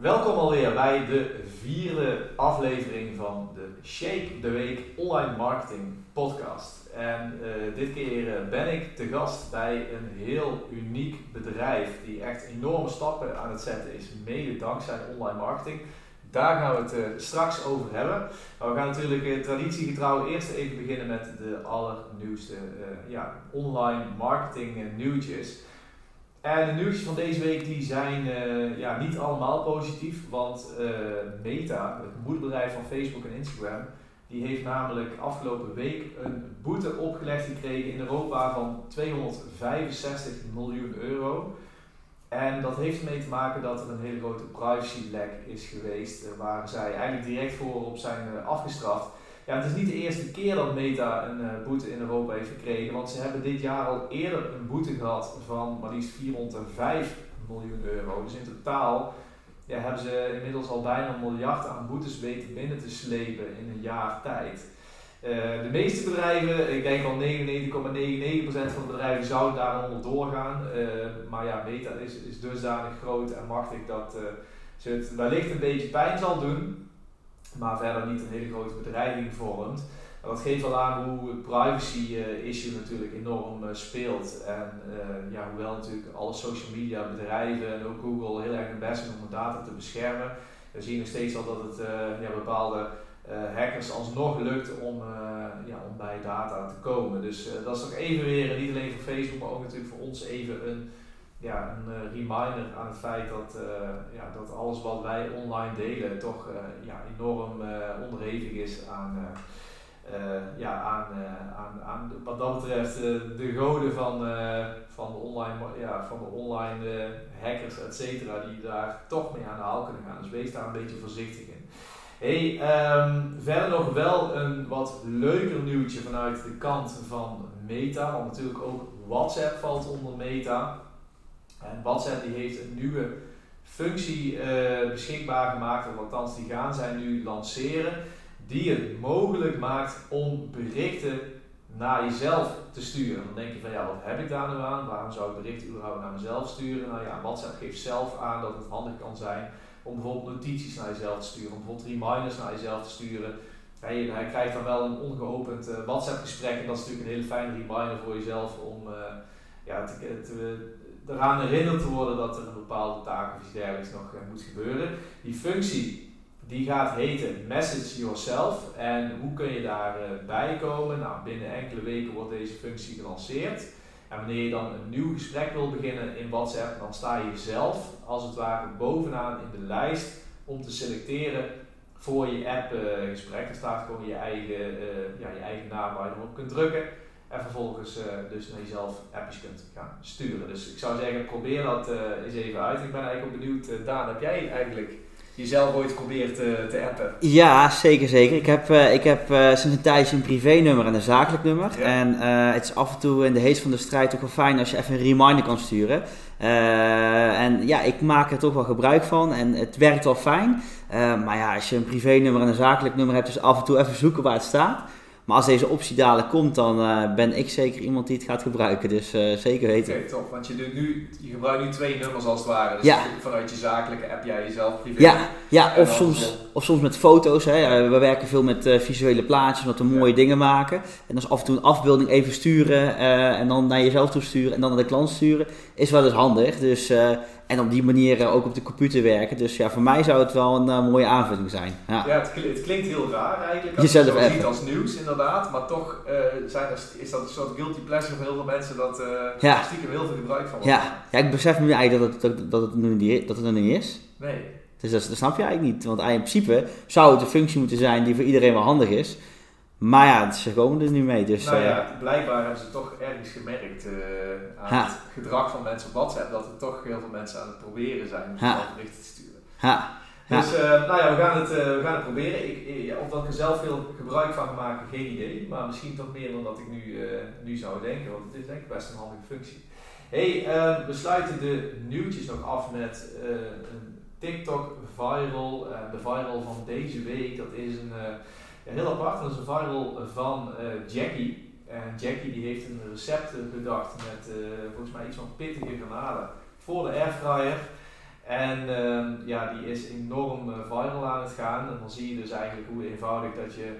Welkom alweer bij de vierde aflevering van de Shape the Week Online Marketing Podcast. En uh, dit keer uh, ben ik te gast bij een heel uniek bedrijf die echt enorme stappen aan het zetten is, mede dankzij online marketing. Daar gaan we het uh, straks over hebben. Maar we gaan natuurlijk traditiegetrouw eerst even beginnen met de allernieuwste ja, online marketing nieuwtjes. En de nieuwtjes van deze week die zijn uh, ja, niet allemaal positief, want uh, Meta, het moederbedrijf van Facebook en Instagram, die heeft namelijk afgelopen week een boete opgelegd gekregen in Europa van 265 miljoen euro. En dat heeft ermee te maken dat er een hele grote privacylek is geweest, waar zij eigenlijk direct voor op zijn afgestraft. Ja, het is niet de eerste keer dat Meta een uh, boete in Europa heeft gekregen, want ze hebben dit jaar al eerder een boete gehad van maar liefst 405 miljoen euro. Dus in totaal ja, hebben ze inmiddels al bijna een miljard aan boetes weten binnen te slepen in een jaar tijd. Uh, de meeste bedrijven, ik denk al 99,99% van de bedrijven zouden daar onder doorgaan. Uh, maar ja, Meta is, is dusdanig groot en machtig dat ze het wellicht een beetje pijn zal doen maar verder niet een hele grote bedreiging vormt. dat geeft wel aan hoe het privacy uh, issue natuurlijk enorm uh, speelt. En uh, ja, hoewel natuurlijk alle social media bedrijven en ook Google heel erg hun best doen om de data te beschermen, we zien nog steeds al dat het ja, bepaalde hackers alsnog lukt om, ja, om bij data te komen. Dus dat is toch even weer, niet alleen voor Facebook, maar ook natuurlijk voor ons even een ja, een uh, reminder aan het feit dat, uh, ja, dat alles wat wij online delen toch uh, ja, enorm onderhevig is aan, ja, aan, aan, aan wat dat betreft de goden van, van de online, ja, van de online hackers, et cetera, die daar toch mee aan de haal kunnen gaan. Dus wees daar een beetje voorzichtig in. Hey, um, verder nog wel een wat leuker nieuwtje vanuit de kant van Meta, want natuurlijk ook WhatsApp valt onder Meta. En WhatsApp die heeft een nieuwe functie uh, beschikbaar gemaakt, of althans die gaan zij nu lanceren, die het mogelijk maakt om berichten naar jezelf te sturen. Dan denk je van ja, wat heb ik daar nu aan? Waarom zou ik berichten überhaupt naar mezelf sturen? Nou ja, WhatsApp geeft zelf aan dat het handig kan zijn om bijvoorbeeld notities naar jezelf te sturen, om bijvoorbeeld reminders naar jezelf te sturen. Hij, hij krijgt dan wel een ongeopend uh, WhatsApp gesprek en dat is natuurlijk een hele fijne reminder voor jezelf om uh, ja, te, te, eraan herinnerd te worden dat er een bepaalde taak of iets dergelijks nog uh, moet gebeuren. Die functie die gaat heten Message Yourself. En hoe kun je daarbij uh, komen? Nou, binnen enkele weken wordt deze functie gelanceerd. En wanneer je dan een nieuw gesprek wil beginnen in WhatsApp, dan sta je zelf als het ware bovenaan in de lijst om te selecteren voor je app uh, gesprek. Er staat gewoon je eigen, ja, je eigen naam waar je erop kunt drukken. En vervolgens uh, dus naar jezelf appjes kunt gaan sturen. Dus ik zou zeggen, probeer dat uh, eens even uit. Ik ben eigenlijk ook benieuwd, uh, Daan, heb jij eigenlijk jezelf ooit geprobeerd te appen? Ja, zeker, zeker. Ik heb, ik heb sinds een tijdje een privé-nummer en een zakelijk nummer. Ja. En het is af en toe in de heet van de strijd ook wel fijn als je even een reminder kan sturen. en ja, ik maak er toch wel gebruik van en het werkt wel fijn. maar ja, als je een privé-nummer en een zakelijk nummer hebt, dus af en toe even zoeken waar het staat. Maar als deze optie dadelijk komt, dan uh, ben ik zeker iemand die het gaat gebruiken. Dus uh, zeker weten. Oké, okay, top. Want je, doet nu, je gebruikt nu twee nummers als het ware. Dus ja. vanuit je zakelijke app jij jezelf privé. Ja, ja of, soms, of soms met foto's. Hè. We werken veel met uh, visuele plaatjes, wat we mooie ja. dingen maken. En dan is af en toe een afbeelding even sturen en dan naar jezelf toe sturen en dan naar de klant sturen. Is wel eens handig. Dus en op die manier ook op de computer werken. Dus ja, voor mij zou het wel een uh, mooie aanvulling zijn. Ja, ja het, klinkt, het, klinkt heel raar eigenlijk. Als Jezelf je het ziet als nieuws inderdaad. Maar toch uh, zijn er, is dat een soort guilty pleasure voor heel veel mensen dat ja. stiekem heel veel gebruik van. Ja. ja, ik besef nu eigenlijk dat het, dat, dat het, nu niet, dat het er niet is. Nee. Dus dat, dat snap je eigenlijk niet. Want in principe zou het een functie moeten zijn die voor iedereen wel handig is. Maar ja, ze komen er nu mee. Dus, nou ja, uh, blijkbaar hebben ze toch ergens gemerkt uh, aan ha. het gedrag van mensen op WhatsApp dat er toch heel veel mensen aan het proberen zijn om berichten te sturen. Ha. Dus uh, nou ja, we gaan het, we gaan het proberen. Ik, of dat ik er zelf veel gebruik van ga maken, geen idee. Maar misschien toch meer dan dat ik nu, nu zou denken, want het is denk ik best een handige functie. hey, ehm, we sluiten de nieuwtjes nog af met een TikTok viral. de viral van deze week, dat is een heel apart, dat is een viral van uh, Jackie. En Jackie die heeft een recept bedacht met volgens mij iets van pittige garnalen voor de airfryer. En ehm, ja, die is enorm viral aan het gaan. En dan zie je dus eigenlijk hoe eenvoudig dat je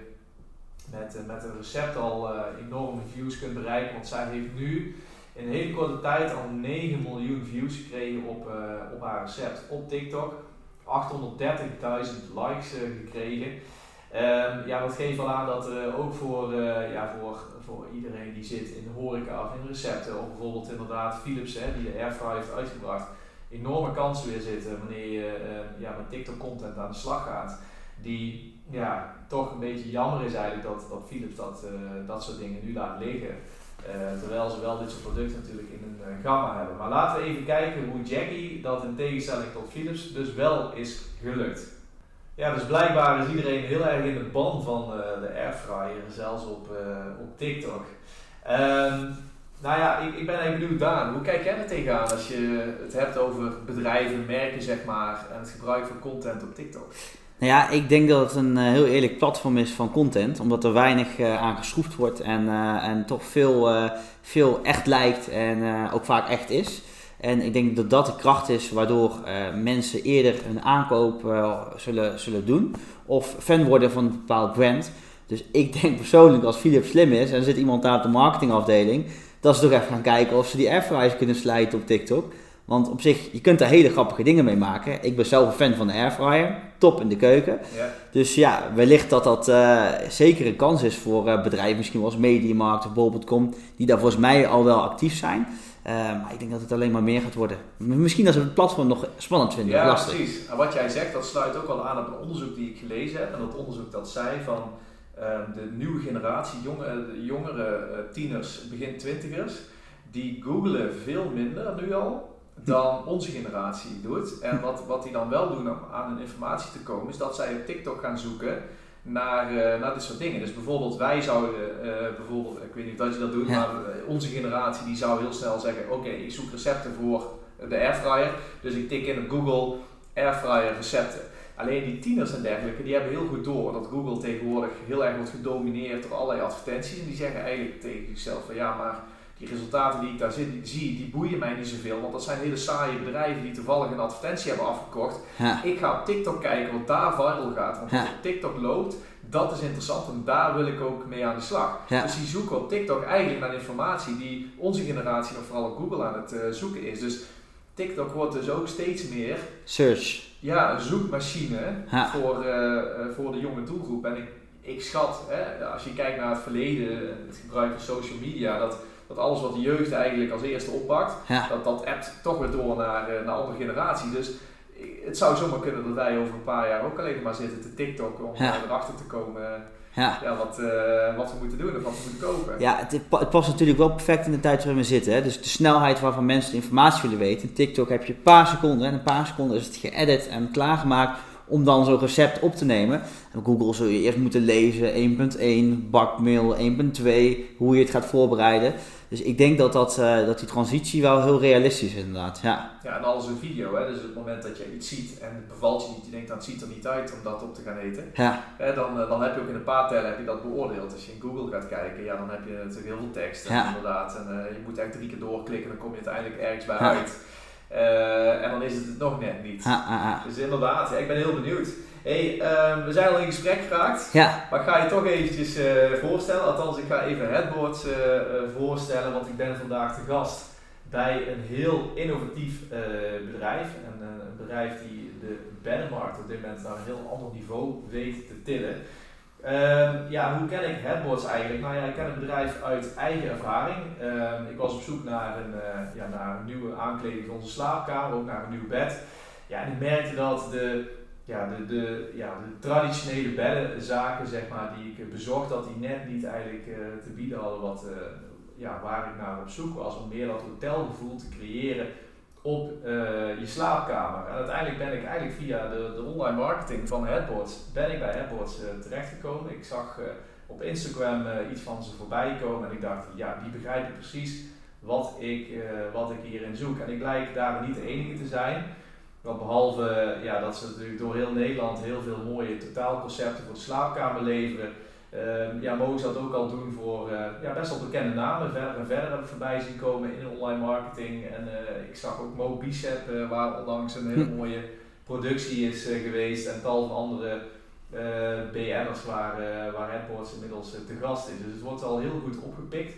met, met een recept al enorme views kunt bereiken. Want zij heeft nu in een hele korte tijd al 9 miljoen views gekregen op, op haar recept op TikTok. 830.000 likes gekregen. Um, ja, dat geeft wel aan dat ook voor, ja, voor, voor iedereen die zit in de horeca of in recepten, of bijvoorbeeld inderdaad Philips hè, die de airfryer heeft uitgebracht, enorme kansen weer zitten wanneer je uh, ja, met TikTok content aan de slag gaat. Die ja, toch een beetje jammer is eigenlijk dat, dat Philips dat, uh, dat soort dingen nu laat liggen. Uh, terwijl ze wel dit soort producten natuurlijk in een gamma hebben. Maar laten we even kijken hoe Jackie dat in tegenstelling tot Philips dus wel is gelukt. Ja, dus blijkbaar is iedereen heel erg in de ban van de airfryer, zelfs op, op TikTok. Um, nou ja, ik, ik ben even benieuwd, Daan. Hoe kijk jij er tegenaan als je het hebt over bedrijven, merken, zeg maar, en het gebruik van content op TikTok? Nou ja, ik denk dat het een uh, heel eerlijk platform is van content, omdat er weinig uh, aan geschroefd wordt en, uh, en toch veel, veel echt lijkt en ook vaak echt is. En ik denk dat dat de kracht is waardoor mensen eerder een aankoop zullen, zullen doen of fan worden van een bepaald brand. Dus ik denk persoonlijk als Philips slim is en er zit iemand daar op de marketingafdeling, dat ze toch even gaan kijken of ze die airfryers kunnen slijten op TikTok. Want op zich, je kunt daar hele grappige dingen mee maken. Ik ben zelf een fan van de airfryer. Top in de keuken. Ja. Dus ja, wellicht dat dat uh, zeker een kans is voor bedrijven, misschien wel als Mediamarkt of bol.com, die daar volgens mij al wel actief zijn. Uh, maar ik denk dat het alleen maar meer gaat worden. Misschien als we het platform nog spannend vinden. Ja, precies. En wat jij zegt, dat sluit ook wel aan op een onderzoek die ik gelezen heb. En dat onderzoek dat zei van Ehm, de nieuwe generatie, jonge, jongere eh, tieners, begin twintigers, die googelen veel minder nu al dan onze generatie doet. En wat, wat die dan wel doen om aan hun informatie te komen, is dat zij op TikTok gaan zoeken naar, uh, naar dit soort dingen. Dus bijvoorbeeld wij zouden, uh, bijvoorbeeld, ik weet niet of je dat doet, maar onze generatie die zou heel snel zeggen, oké, ik zoek recepten voor de airfryer. Dus ik tik in op Google airfryer recepten. Alleen die tieners en dergelijke, die hebben heel goed door dat Google tegenwoordig heel erg wordt gedomineerd door allerlei advertenties. En die zeggen eigenlijk tegen zichzelf van ja, maar die resultaten die ik daar zie, die boeien mij niet zoveel. Want dat zijn hele saaie bedrijven die toevallig een advertentie hebben afgekocht. Ik ga op TikTok kijken wat daar viral gaat. Want op TikTok loopt, dat is interessant en daar wil ik ook mee aan de slag. Dus die zoeken op TikTok eigenlijk naar informatie die onze generatie nog vooral op Google aan het uh, zoeken is. Dus TikTok wordt dus ook steeds meer... Search ja, een zoekmachine voor, uh, voor de jonge doelgroep. En ik, ik schat, hè, als je kijkt naar het verleden, het gebruik van social media, dat, dat alles wat de jeugd eigenlijk als eerste oppakt, dat dat appt toch weer door naar, uh, naar andere generatie. Dus het zou zomaar kunnen dat wij over een paar jaar ook alleen maar zitten te TikTok om erachter te komen ja. ja wat, uh, wat we moeten doen of wat we moeten kopen. Ja, het, het, past natuurlijk wel perfect in de tijd waarin we zitten. Hè. Dus de snelheid waarvan mensen de informatie willen weten. In TikTok heb je een paar seconden en een paar seconden is het geëdit en klaargemaakt om dan zo'n recept op te nemen. En Google zul je eerst moeten lezen 1.1, bakmail 1.2, hoe je het gaat voorbereiden. Dus ik denk dat, dat, uh, dat die transitie wel heel realistisch is inderdaad. Ja, ja en alles een video. Hè? Dus op het moment dat je iets ziet en het bevalt je niet, je denkt dat het ziet er niet uit om dat op te gaan eten. Ja. Hè, dan, uh, dan heb je ook in een paar tellen heb je dat beoordeeld. Als je in Google gaat kijken, ja, dan heb je natuurlijk heel veel tekst. Ja. Inderdaad. En uh, je moet echt drie keer doorklikken, dan kom je uiteindelijk ergens bij ja. uit. En dan is het het nog net niet. Ah, ah, ah. Dus inderdaad, ja, ik ben heel benieuwd. Hey, uh, we zijn al in gesprek geraakt, ja. maar ik ga je toch eventjes uh, voorstellen. Althans, ik ga even Headboard uh, voorstellen, want ik ben vandaag te gast bij een heel innovatief bedrijf. En, een bedrijf die de beddenmarkt op dit moment naar een heel ander niveau weet te tillen. Ehm, ja, hoe ken ik Headboards eigenlijk? Nou ja, ik ken het bedrijf uit eigen ervaring. Ehm, ik was op zoek naar een, ja, naar een nieuwe aankleding voor onze slaapkamer, ook naar een nieuw bed. Ja, en ik merkte dat de ja, de, de, ja, de traditionele beddenzaken, zeg maar, die ik bezocht, dat die net niet eigenlijk uh, te bieden hadden wat, uh, ja, waar ik naar op zoek was. Om meer dat hotelgevoel te creëren op uh, je slaapkamer. En uiteindelijk ben ik eigenlijk via de, de online marketing van Headboards, ben ik bij Headboards terechtgekomen. Ik zag op Instagram iets van ze voorbij komen en ik dacht, ja, die begrijpen precies wat ik, wat ik hierin zoek. En ik lijk daar niet de enige te zijn. Want behalve ja, dat ze natuurlijk door heel Nederland heel veel mooie totaalconcepten voor de slaapkamer leveren, Ehm, ja, mogen ze dat ook al doen voor ja, best wel bekende namen. Verder en verder heb ik voorbij zien komen in online marketing. En ik zag ook Mo Bicep, waar onlangs een hele mooie productie is geweest. En tal van andere BN'ers waar, waar Headboards inmiddels te gast is. Dus het wordt al heel goed opgepikt.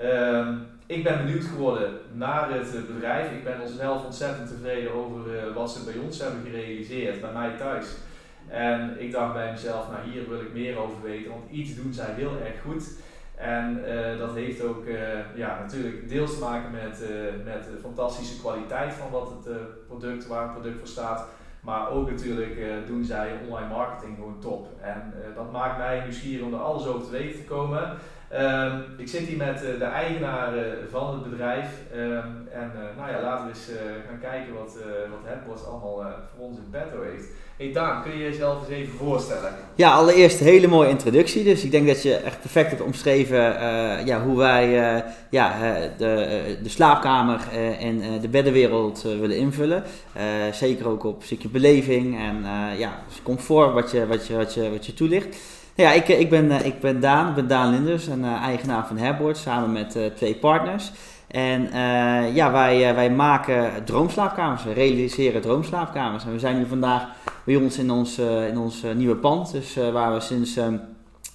Ehm, ik ben benieuwd geworden naar het eh, bedrijf. Ik ben zelf ontzettend tevreden over uh, wat ze bij ons hebben gerealiseerd, bij mij thuis. En ik dacht bij mezelf, nou hier wil ik meer over weten, want iets doen zij heel erg goed. En uh, dat heeft ook ja, natuurlijk deels te maken met, met de fantastische kwaliteit van wat het product, waar het product voor staat. Maar ook natuurlijk doen zij online marketing gewoon top. En dat maakt mij nieuwsgierig om er alles over te weten te komen. Ehm, ik zit hier met uh, de eigenaar uh, van het bedrijf. Um, en uh, nou ja, laten we eens gaan kijken wat, wat Headboards allemaal voor ons in petto heeft. Hey Daan, kun je jezelf eens even voorstellen? Ja, allereerst een hele mooie introductie. Dus ik denk dat je echt perfect hebt omschreven ja, hoe wij ja, de, de slaapkamer en de beddenwereld willen invullen. zeker ook op een stukje beleving en ja, comfort wat je, wat je, wat je, wat je toelicht. Ja, ik, ik, ben, eh, ik ben Daan, ben Daan Linders, een uh, eigenaar van Herboard, samen met twee partners. En ja, wij, wij maken droomslaapkamers, we realiseren droomslaapkamers. En we zijn nu vandaag bij ons in ons, in ons nieuwe pand, dus waar we sinds um,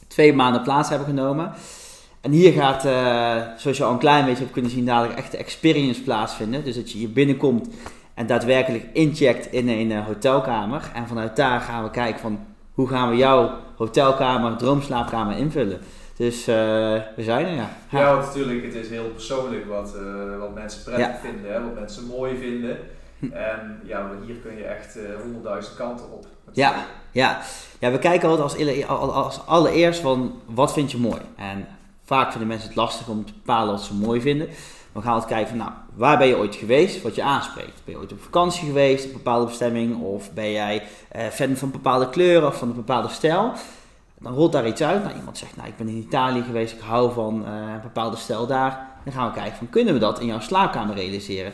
twee maanden plaats hebben genomen. En hier gaat, zoals je al een klein beetje hebt kunnen zien, dadelijk echt de experience plaatsvinden. Dus dat je hier binnenkomt en daadwerkelijk incheckt in een hotelkamer. En vanuit daar gaan we kijken van hoe gaan we jouw hotelkamer, droomslaapkamer invullen. Dus uh, we zijn er, ja. Ja, want natuurlijk, het is heel persoonlijk wat, uh, wat mensen prettig vinden, hè, wat mensen mooi vinden. Hm. En ja, hier kun je echt eh, honderdduizend kanten op. Ja, ja. ja, we kijken altijd als, als allereerst van wat vind je mooi. En vaak vinden mensen het lastig om te bepalen wat ze mooi vinden. We gaan altijd kijken van, nou, waar ben je ooit geweest, wat je aanspreekt. Ben je ooit op vakantie geweest, een bepaalde bestemming, of ben jij uh, fan van bepaalde kleuren of van een bepaalde stijl. Dan rolt daar iets uit. Nou, iemand zegt, nou, ik ben in Italië geweest, ik hou van uh, een bepaalde stijl daar. Dan gaan we kijken van, kunnen we dat in jouw slaapkamer realiseren?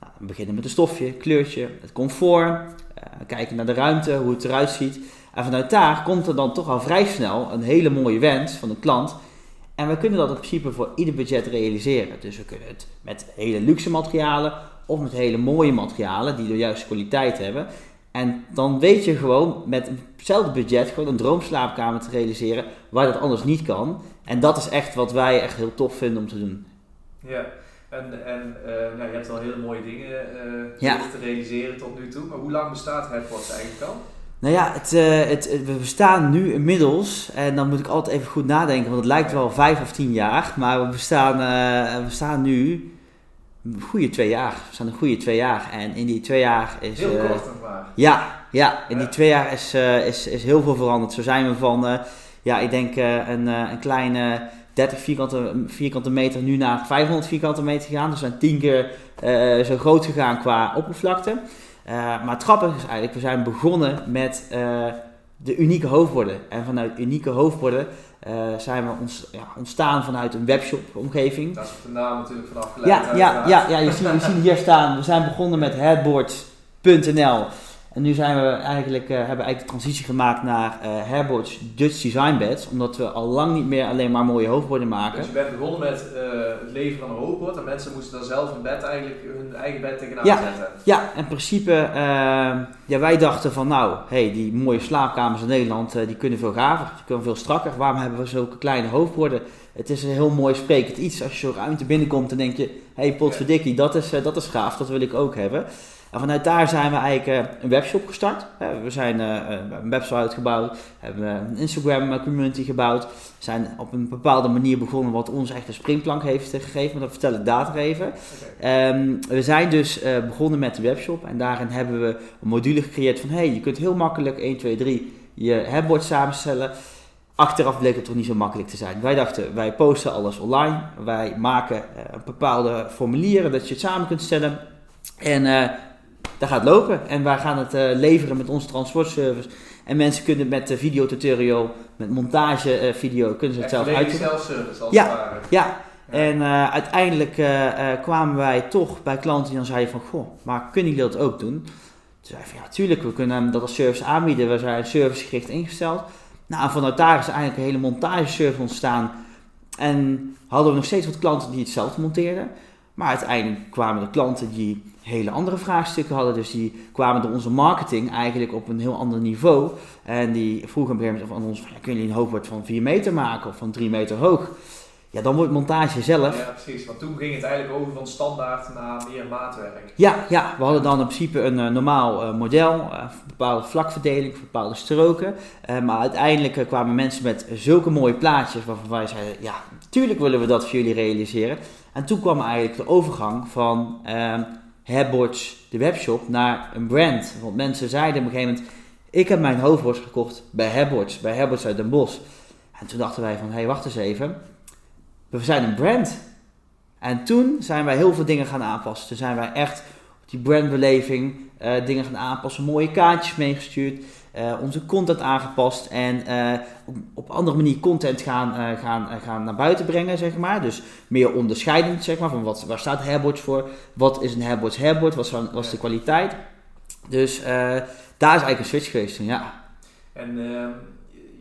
Nou, we beginnen met een stofje, kleurtje, het comfort. Uh, kijken naar de ruimte, hoe het eruit ziet. En vanuit daar komt er dan toch al vrij snel een hele mooie wens van de klant en we kunnen dat in principe voor ieder budget realiseren. Dus we kunnen het met hele luxe materialen of met hele mooie materialen die de juiste kwaliteit hebben. En dan weet je gewoon met hetzelfde budget gewoon een droomslaapkamer te realiseren waar dat anders niet kan. En dat is echt wat wij echt heel tof vinden om te doen. Ja, en, en uh, nou, je hebt al hele mooie dingen uh, te realiseren tot nu toe. Maar hoe lang bestaat Headbox eigenlijk al? Nou ja, het, uh, het, we bestaan nu inmiddels, en dan moet ik altijd even goed nadenken, want het lijkt wel vijf of tien jaar, maar we bestaan, uh, we bestaan nu een goede twee jaar. We staan een goede twee jaar. En in die twee jaar is. Heel uh, kort maar. Ja, ja, in die twee jaar is, is, is heel veel veranderd. Zo zijn we van, ja, ik denk een, een kleine 30 vierkante, vierkante meter nu naar 500 vierkante meter gegaan. Dus we zijn tien keer zo groot gegaan qua oppervlakte. Uh, maar het grappige is eigenlijk, we zijn begonnen met uh, de unieke hoofdborden. En vanuit unieke hoofdborden uh, zijn we ons, ja, ontstaan vanuit een webshop omgeving. Dat is de naam natuurlijk vanaf geleid. Ja, ja, ja, ja, je ziet, je ziet hier staan, we zijn begonnen met headboards.nl. En nu zijn we eigenlijk, uh, hebben eigenlijk de transitie gemaakt naar uh, Herboards Dutch Design Beds. Omdat we al lang niet meer alleen maar mooie hoofdborden maken. Dus je bent begonnen met uh, het leveren van een hoofdbord. En mensen moesten dan zelf een bed eigenlijk, hun eigen bed tegenaan ja, zetten. Ja, in principe, ja, wij dachten van nou, hey, die mooie slaapkamers in Nederland, die kunnen veel gaver. Die kunnen veel strakker. Waarom hebben we zulke kleine hoofdborden? Het is een heel mooi sprekend iets. Als je zo ruimte binnenkomt, dan denk je, hé hey, potverdikkie, dat is, dat is gaaf. Dat wil ik ook hebben. En vanuit daar zijn we eigenlijk eh, een webshop gestart. We zijn eh, eh, een website gebouwd, hebben een Instagram community gebouwd. Zijn op een bepaalde manier begonnen wat ons echt een springplank heeft gegeven, maar dat vertel ik later even. Ehm, we zijn dus begonnen met de webshop en daarin hebben we een module gecreëerd van hey, je kunt heel makkelijk 1, 2, 3 je headboard samenstellen. Achteraf bleek het toch niet zo makkelijk te zijn. Wij dachten, wij posten alles online. Wij maken een bepaalde formulieren dat je het samen kunt stellen. En dat gaat lopen. En wij gaan het uh, leveren met onze transportservice. En mensen kunnen met de videotutorial, met montage uh, video, kunnen ze het zelf zelfservice als ja, het ware. Ja, en uh, uiteindelijk kwamen wij toch bij klanten die dan zeiden van, goh, maar kunnen jullie dat ook doen? Toen zeiden van, ja, tuurlijk, we kunnen dat als service aanbieden. We zijn servicegericht ingesteld. Nou, vanuit daar is eigenlijk een hele montageservice ontstaan. En hadden we nog steeds wat klanten die het zelf monteerden. Maar uiteindelijk kwamen de klanten die hele andere vraagstukken hadden. Dus die kwamen door onze marketing eigenlijk op een heel ander niveau. En die vroegen op een gegeven moment van ons, kunnen jullie een hoofdbord van 4 meter maken of van 3 meter hoog? Ja, dan wordt montage zelf. Ja, precies. Want toen ging het eigenlijk over van standaard naar meer maatwerk. Ja, ja we hadden dan in principe een uh, normaal uh, model, uh, bepaalde vlakverdeling, bepaalde stroken. maar uiteindelijk kwamen mensen met zulke mooie plaatjes waarvan wij zeiden, ja, tuurlijk willen we dat voor jullie realiseren. En toen kwam eigenlijk de overgang van ehm, Headboards, de webshop, naar een brand. Want mensen zeiden op een gegeven moment, ik heb mijn hoofdborst gekocht bij Headboards, bij Headboards uit Den Bosch. En toen dachten wij van, hé, hey, wacht eens even we zijn een brand. En toen zijn wij heel veel dingen gaan aanpassen. Toen zijn wij echt op die brandbeleving uh, dingen gaan aanpassen, mooie kaartjes meegestuurd, uh, onze content aangepast en uh, op, op andere manier content gaan, gaan, gaan naar buiten brengen, zeg maar. Dus meer onderscheidend, zeg maar, van wat, waar staat Hairboards voor, wat is een Hairboards Hairboard, wat was de kwaliteit. Dus daar is eigenlijk een switch geweest ja. En ehm,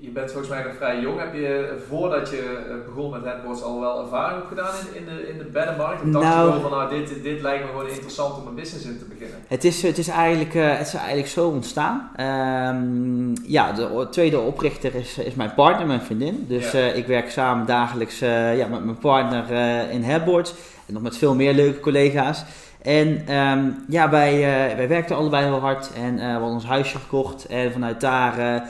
je bent volgens mij nog vrij jong. Heb je voordat je eh, begon met headboards al wel ervaring gedaan in, in de, in de beddenmarkt? En dacht nou, je van nou dit, dit lijkt me gewoon interessant om een business in te beginnen? Het is, het is, eigenlijk, uh, het is eigenlijk zo ontstaan. Um, ja, de tweede oprichter is, is mijn partner, mijn vriendin. Dus ja. uh, ik werk samen dagelijks uh, ja, met mijn partner in headboards. En nog met veel meer leuke collega's. En um, ja, wij, uh, wij werkten allebei heel hard en uh, we hadden ons huisje gekocht. En vanuit daar uh,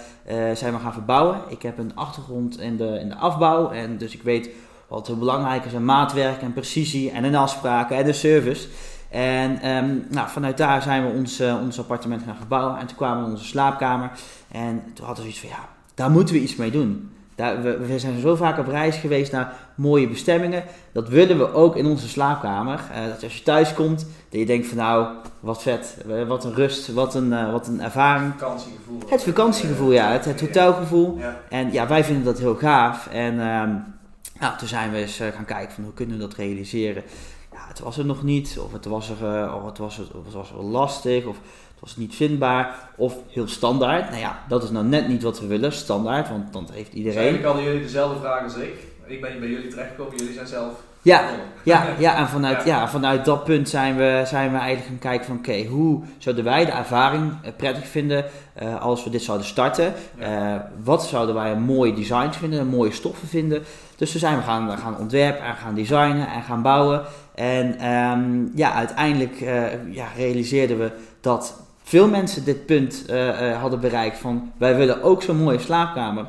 zijn we gaan verbouwen. Ik heb een achtergrond in de, in de afbouw. En dus ik weet wat belangrijk is: maatwerk en precisie en een afspraken en de service. En um, nou, vanuit daar zijn we ons, ons appartement gaan verbouwen. En toen kwamen we in onze slaapkamer. En toen hadden we iets van: ja, daar moeten we iets mee doen. Daar, we, we, zijn zo vaak op reis geweest naar mooie bestemmingen. Dat willen we ook in onze slaapkamer. Uh, dat als je thuis komt, dat je denkt van nou, wat vet, eh, wat een rust, wat een, uh, wat een ervaring. Het vakantiegevoel. Het vakantiegevoel, ja. Het, het hotelgevoel. Ja. En ja, wij vinden dat heel gaaf. En um, nou, toen zijn we eens gaan kijken van hoe kunnen we dat realiseren. Ja, het was er nog niet, of het was er, of het was, of het was wel lastig, of was niet vindbaar of heel standaard. Nou ja, dat is nou net niet wat we willen, standaard, want dan heeft iedereen... Dus eigenlijk hadden jullie dezelfde vragen als ik. Ik ben bij jullie terechtgekomen, jullie zijn zelf... Ja, ja, ja, en vanuit, ja. vanuit dat punt zijn we, zijn we eigenlijk gaan kijken van oké, hoe zouden wij de ervaring eh, prettig vinden uh, als we dit zouden starten? Uh, wat zouden wij een mooi design vinden, een mooie stoffen vinden? Dus toen zijn we gaan, gaan ontwerpen en gaan designen en gaan bouwen. En um, ja, uiteindelijk uh, ja, realiseerden we dat veel mensen dit punt uh, uh, hadden bereikt van wij willen ook zo'n mooie slaapkamer.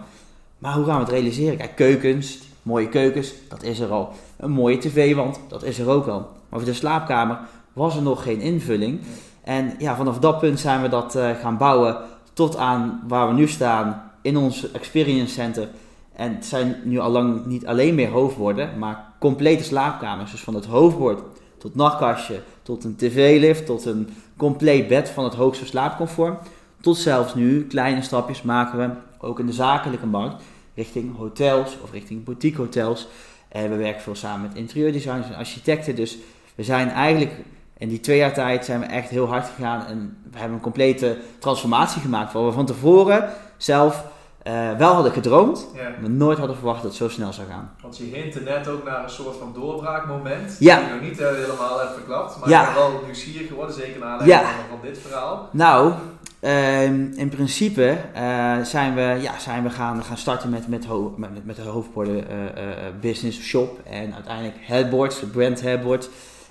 Maar hoe gaan we het realiseren? Kijk, keukens, mooie keukens, dat is er al. Een mooie tv-wand, dat is er ook al. Maar voor de slaapkamer was er nog geen invulling. En ja, vanaf dat punt zijn we dat uh, gaan bouwen tot aan waar we nu staan in ons experience center. En het zijn nu al lang niet alleen meer hoofdborden, maar complete slaapkamers. Dus van het hoofdbord tot nachtkastje, tot een tv-lift, tot een compleet bed van het hoogste slaapcomfort. Tot zelfs nu kleine stapjes maken we ook in de zakelijke markt richting hotels of richting boutique hotels. En we werken veel samen met interieurdesigners en architecten. Dus we zijn eigenlijk in die twee jaar tijd zijn we echt heel hard gegaan en we hebben een complete transformatie gemaakt. Waar we van tevoren zelf uh, wel hadden gedroomd, ja. maar nooit hadden verwacht dat het zo snel zou gaan. Want je hintte net ook naar een soort van doorbraakmoment. Ja. Die je nog niet uh, helemaal hebt verklapt, maar ja. ik ben wel nieuwsgierig geworden, zeker naar aanleiding ja. van, dit verhaal. Nou, uh, in principe uh, zijn we, ja, zijn we gaan, gaan starten met, met, ho met, met de hoofdborden business shop en uiteindelijk headboards, de brand headboards.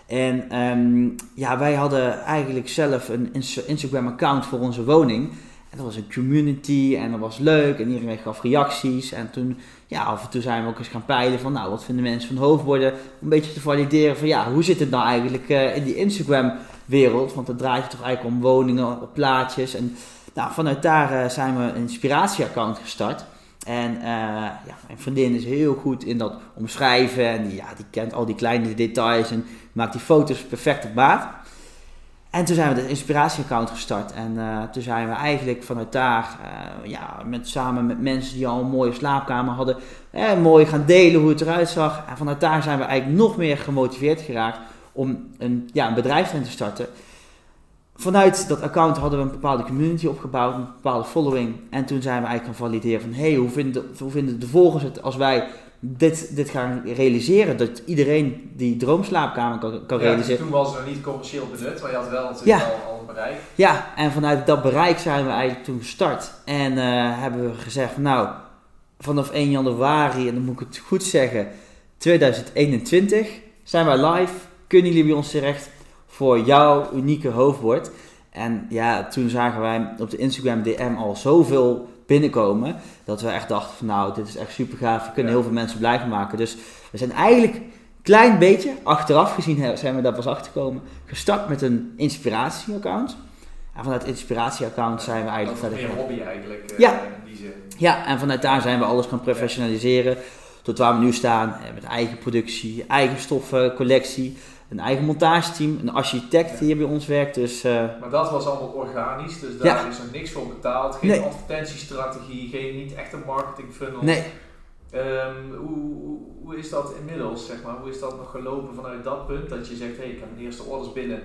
En um, ja, wij hadden eigenlijk zelf een Instagram account voor onze woning. En dat was een community en dat was leuk en iedereen gaf reacties. En toen, ja, af en toe zijn we ook eens gaan peilen van, nou, wat vinden mensen van hoofdborden? Om een beetje te valideren van, ja, hoe zit het nou eigenlijk uh, in die Instagram-wereld? Want dan draait het toch eigenlijk om woningen, op plaatjes. En nou, vanuit daar uh, zijn we een inspiratie-account gestart. En uh, ja, mijn vriendin is heel goed in dat omschrijven. En ja, die kent al die kleine details en maakt die foto's perfect op maat. En toen zijn we de inspiratieaccount gestart. En uh, toen zijn we eigenlijk vanuit daar, uh, ja, met, samen met mensen die al een mooie slaapkamer hadden, eh, mooi gaan delen hoe het eruit zag. En vanuit daar zijn we eigenlijk nog meer gemotiveerd geraakt om een, ja, een bedrijf in te starten. vanuit dat account hadden we een bepaalde community opgebouwd, een bepaalde following. En toen zijn we eigenlijk gaan valideren van, hey, hoe vinden, hoe vinden de volgers het als wij dit, dit gaan realiseren? Dat iedereen die droomslaapkamer kan, kan Ja, realiseren. Toen was het nog niet commercieel benut, maar je had wel natuurlijk Ja. al, al een bereik. Ja, en vanuit dat bereik zijn we eigenlijk toen gestart. En eh, hebben we gezegd, nou, vanaf 1 januari, en dan moet ik het goed zeggen, 2021, zijn wij live. Kunnen jullie bij ons terecht voor jouw unieke hoofdwoord? En ja, toen zagen wij op de Instagram DM al zoveel binnenkomen, dat we echt dachten van, nou, dit is echt super gaaf. We kunnen Ja. heel veel mensen blij maken. Dus we zijn eigenlijk een klein beetje, achteraf gezien zijn we daar pas achter gekomen, gestart met een inspiratie-account. En vanuit inspiratie-account zijn we eigenlijk verder meer hobby eigenlijk, eh, Ja. in die zin. Ja, en vanuit daar zijn we alles gaan professionaliseren. Tot waar we nu staan. eh, Met eigen productie, eigen stoffen, collectie. Een eigen montageteam. Een architect die hier bij ons werkt. Dus eh, Maar dat was allemaal organisch, dus daar Ja. is nog niks voor betaald. Geen Nee. advertentiestrategie, geen, niet echt een marketing funnel. nee. Ehm, hoe, hoe, hoe is dat inmiddels, zeg maar? Hoe is dat nog gelopen vanuit dat punt? Dat je zegt, hé, ik heb mijn eerste orders binnen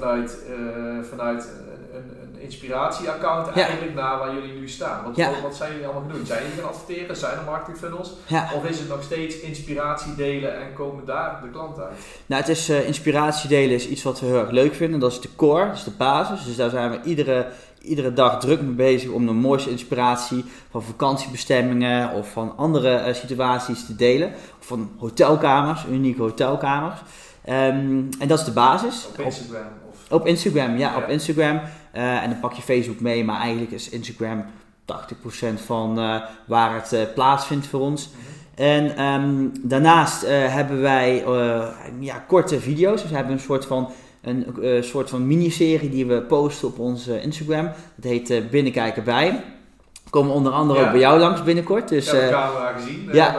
vanuit, eh, vanuit een, inspiratieaccount Ja. eigenlijk naar waar jullie nu staan. Wat, Ja. wat, zijn jullie allemaal doen? Zijn jullie gaan adverteren? Zijn er marketing funnels? Ja. Of is het nog steeds inspiratie delen en komen daar de klant uit? Nou, het is eh, inspiratie delen is iets wat we heel erg leuk vinden. Dat is de core, dat is de basis. Dus daar zijn we iedere, iedere dag druk mee bezig om de mooiste inspiratie van vakantiebestemmingen of van andere eh, situaties te delen. Of van hotelkamers, unieke hotelkamers. Ehm, en dat is de basis. Op Instagram? Op Instagram, ja, Ja. op Instagram. Eh, en dan pak je Facebook mee, maar eigenlijk is Instagram 80% van eh, waar het eh, plaatsvindt voor ons. En ehm, daarnaast hebben wij ja, korte video's. Dus we hebben een soort van, een soort van miniserie die we posten op onze Instagram. Dat heet Binnenkijken bij. Komen onder andere Ja. ook bij jou langs binnenkort. Dus, heb de eh, camera gezien, ja.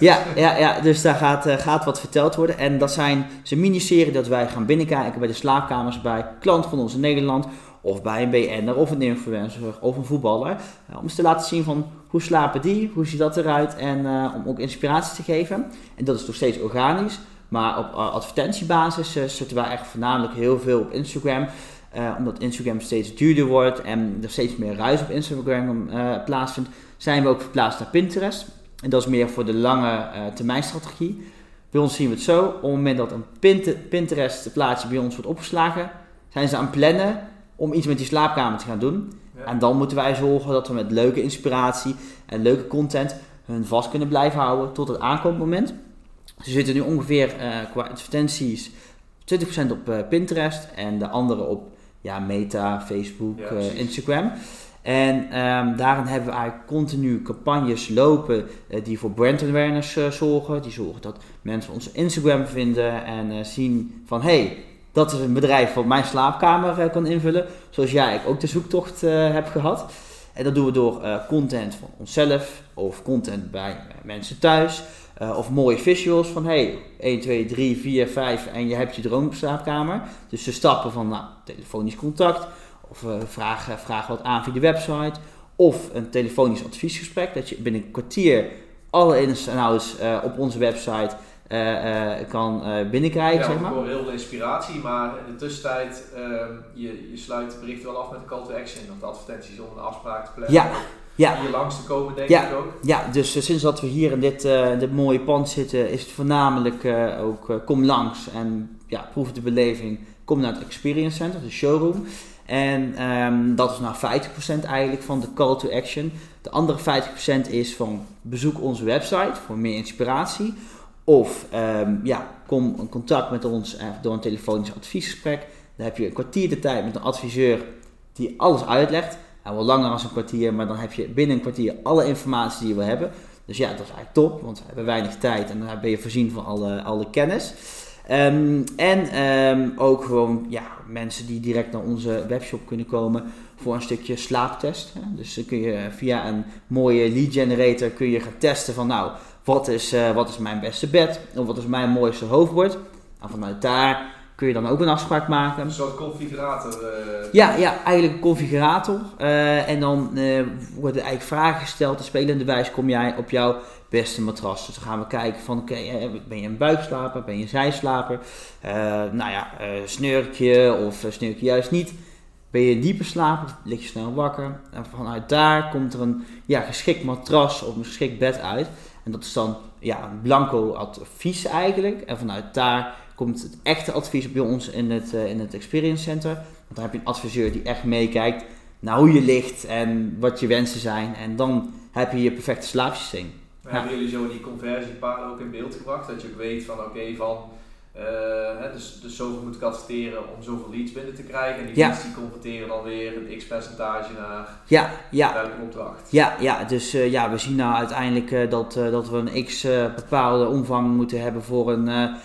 ja, ja, ja, dus daar gaat, eh, gaat wat verteld worden. En dat zijn een miniserie dat wij gaan binnenkijken bij de slaapkamers bij klanten van ons in Nederland. Of bij een BN'er of een influencer of een voetballer. Eh, om eens te laten zien van hoe slapen die, hoe ziet dat eruit. En om ook inspiratie te geven. En dat is nog steeds organisch. Maar op advertentiebasis eh, zetten wij echt voornamelijk heel veel op Instagram. Eh, omdat Instagram steeds duurder wordt en er steeds meer ruis op Instagram eh, plaatsvindt, zijn we ook verplaatst naar Pinterest. En dat is meer voor de lange eh, termijn strategie. Bij ons zien we het zo, op het moment dat een Pint- Pinterest plaatje bij ons wordt opgeslagen, zijn ze aan het plannen om iets met die slaapkamer te gaan doen. Ja. En dan moeten wij zorgen dat we met leuke inspiratie en leuke content hun vast kunnen blijven houden tot het aankoopmoment. Ze zitten nu ongeveer qua advertenties 20% op Pinterest en de andere op ja, Meta, Facebook, Ja, eh. Instagram. En ehm, daarin hebben we eigenlijk continu campagnes lopen eh, die voor brand awareness eh, zorgen. Die zorgen dat mensen onze Instagram vinden en zien van hey, dat is een bedrijf wat mijn slaapkamer kan invullen. Zoals jij ook de zoektocht hebt gehad. En dat doen we door content van onszelf of content bij mensen thuis. Eh, of mooie visuals van hey, 1, 2, 3, 4, 5 en je hebt je droomslaapkamer. Dus de stappen van nou, telefonisch contact of eh, vraag, vraag wat aan via de website. Of een telefonisch adviesgesprek. Dat je binnen een kwartier alle ins en outs eh, op onze website kan binnenkrijgen. Ja, zeg maar. heel veel inspiratie, maar in de tussentijd, ehm, je, je sluit het bericht wel af met een call to action of de advertenties om een afspraak te plannen. Ja, ja. Hier langs te komen, denk Ja. ik ook. Ja, dus eh, sinds dat we hier in dit, eh, dit mooie pand zitten, is het voornamelijk eh, ook kom langs en ja, proef de beleving. Kom naar het Experience Center, de showroom. En ehm, dat is nou 50% eigenlijk van de call to action. De andere 50% is van bezoek onze website voor meer inspiratie. Of ehm, ja, kom in contact met ons door een telefonisch adviesgesprek. Dan heb je een kwartier de tijd met een adviseur die alles uitlegt. Nou, wel langer dan een kwartier, maar dan heb je binnen een kwartier alle informatie die je wil hebben. Dus ja, dat is eigenlijk top, want we hebben weinig tijd en dan ben je voorzien van alle, alle kennis. Ehm, en ehm, ook gewoon ja, mensen die direct naar onze webshop kunnen komen voor een stukje slaaptest. Dus dan kun je via een mooie lead generator kun je gaan testen van nou, wat is, eh, wat is mijn beste bed? Of wat is mijn mooiste hoofdwoord? Nou, vanuit daar kun je dan ook een afspraak maken. Een soort configurator. eh, Ja, ja, eigenlijk een configurator. Eh, en dan eh, worden eigenlijk vragen gesteld. De spelende wijze kom jij op jouw beste matras. Dus dan gaan we kijken van, oké, ben je een buikslaper, ben je een zijslaper? Nou ja, snurk je of snurk je juist niet? ben je dieper slapen, lig je snel wakker. En vanuit daar komt er een ja, geschikt matras of een geschikt bed uit. En dat is dan ja, een blanco advies eigenlijk. En vanuit daar komt het echte advies bij ons in het, uh, in het Experience Center. Want dan heb je een adviseur die echt meekijkt naar hoe je ligt en wat je wensen zijn. En dan heb je je perfecte slaapsysteem. Ja. Hebben jullie zo die conversiepalen ook in beeld gebracht? Dat je ook weet van oké, van uh, dus, dus zoveel moet ik adverteren om zoveel leads binnen te krijgen. En die leads die converteren dan weer een x percentage naar ja, ja. welke opdracht. Ja, ja dus uh, ja, we zien nou uiteindelijk uh, dat, dat we een x bepaalde omvang moeten hebben voor een,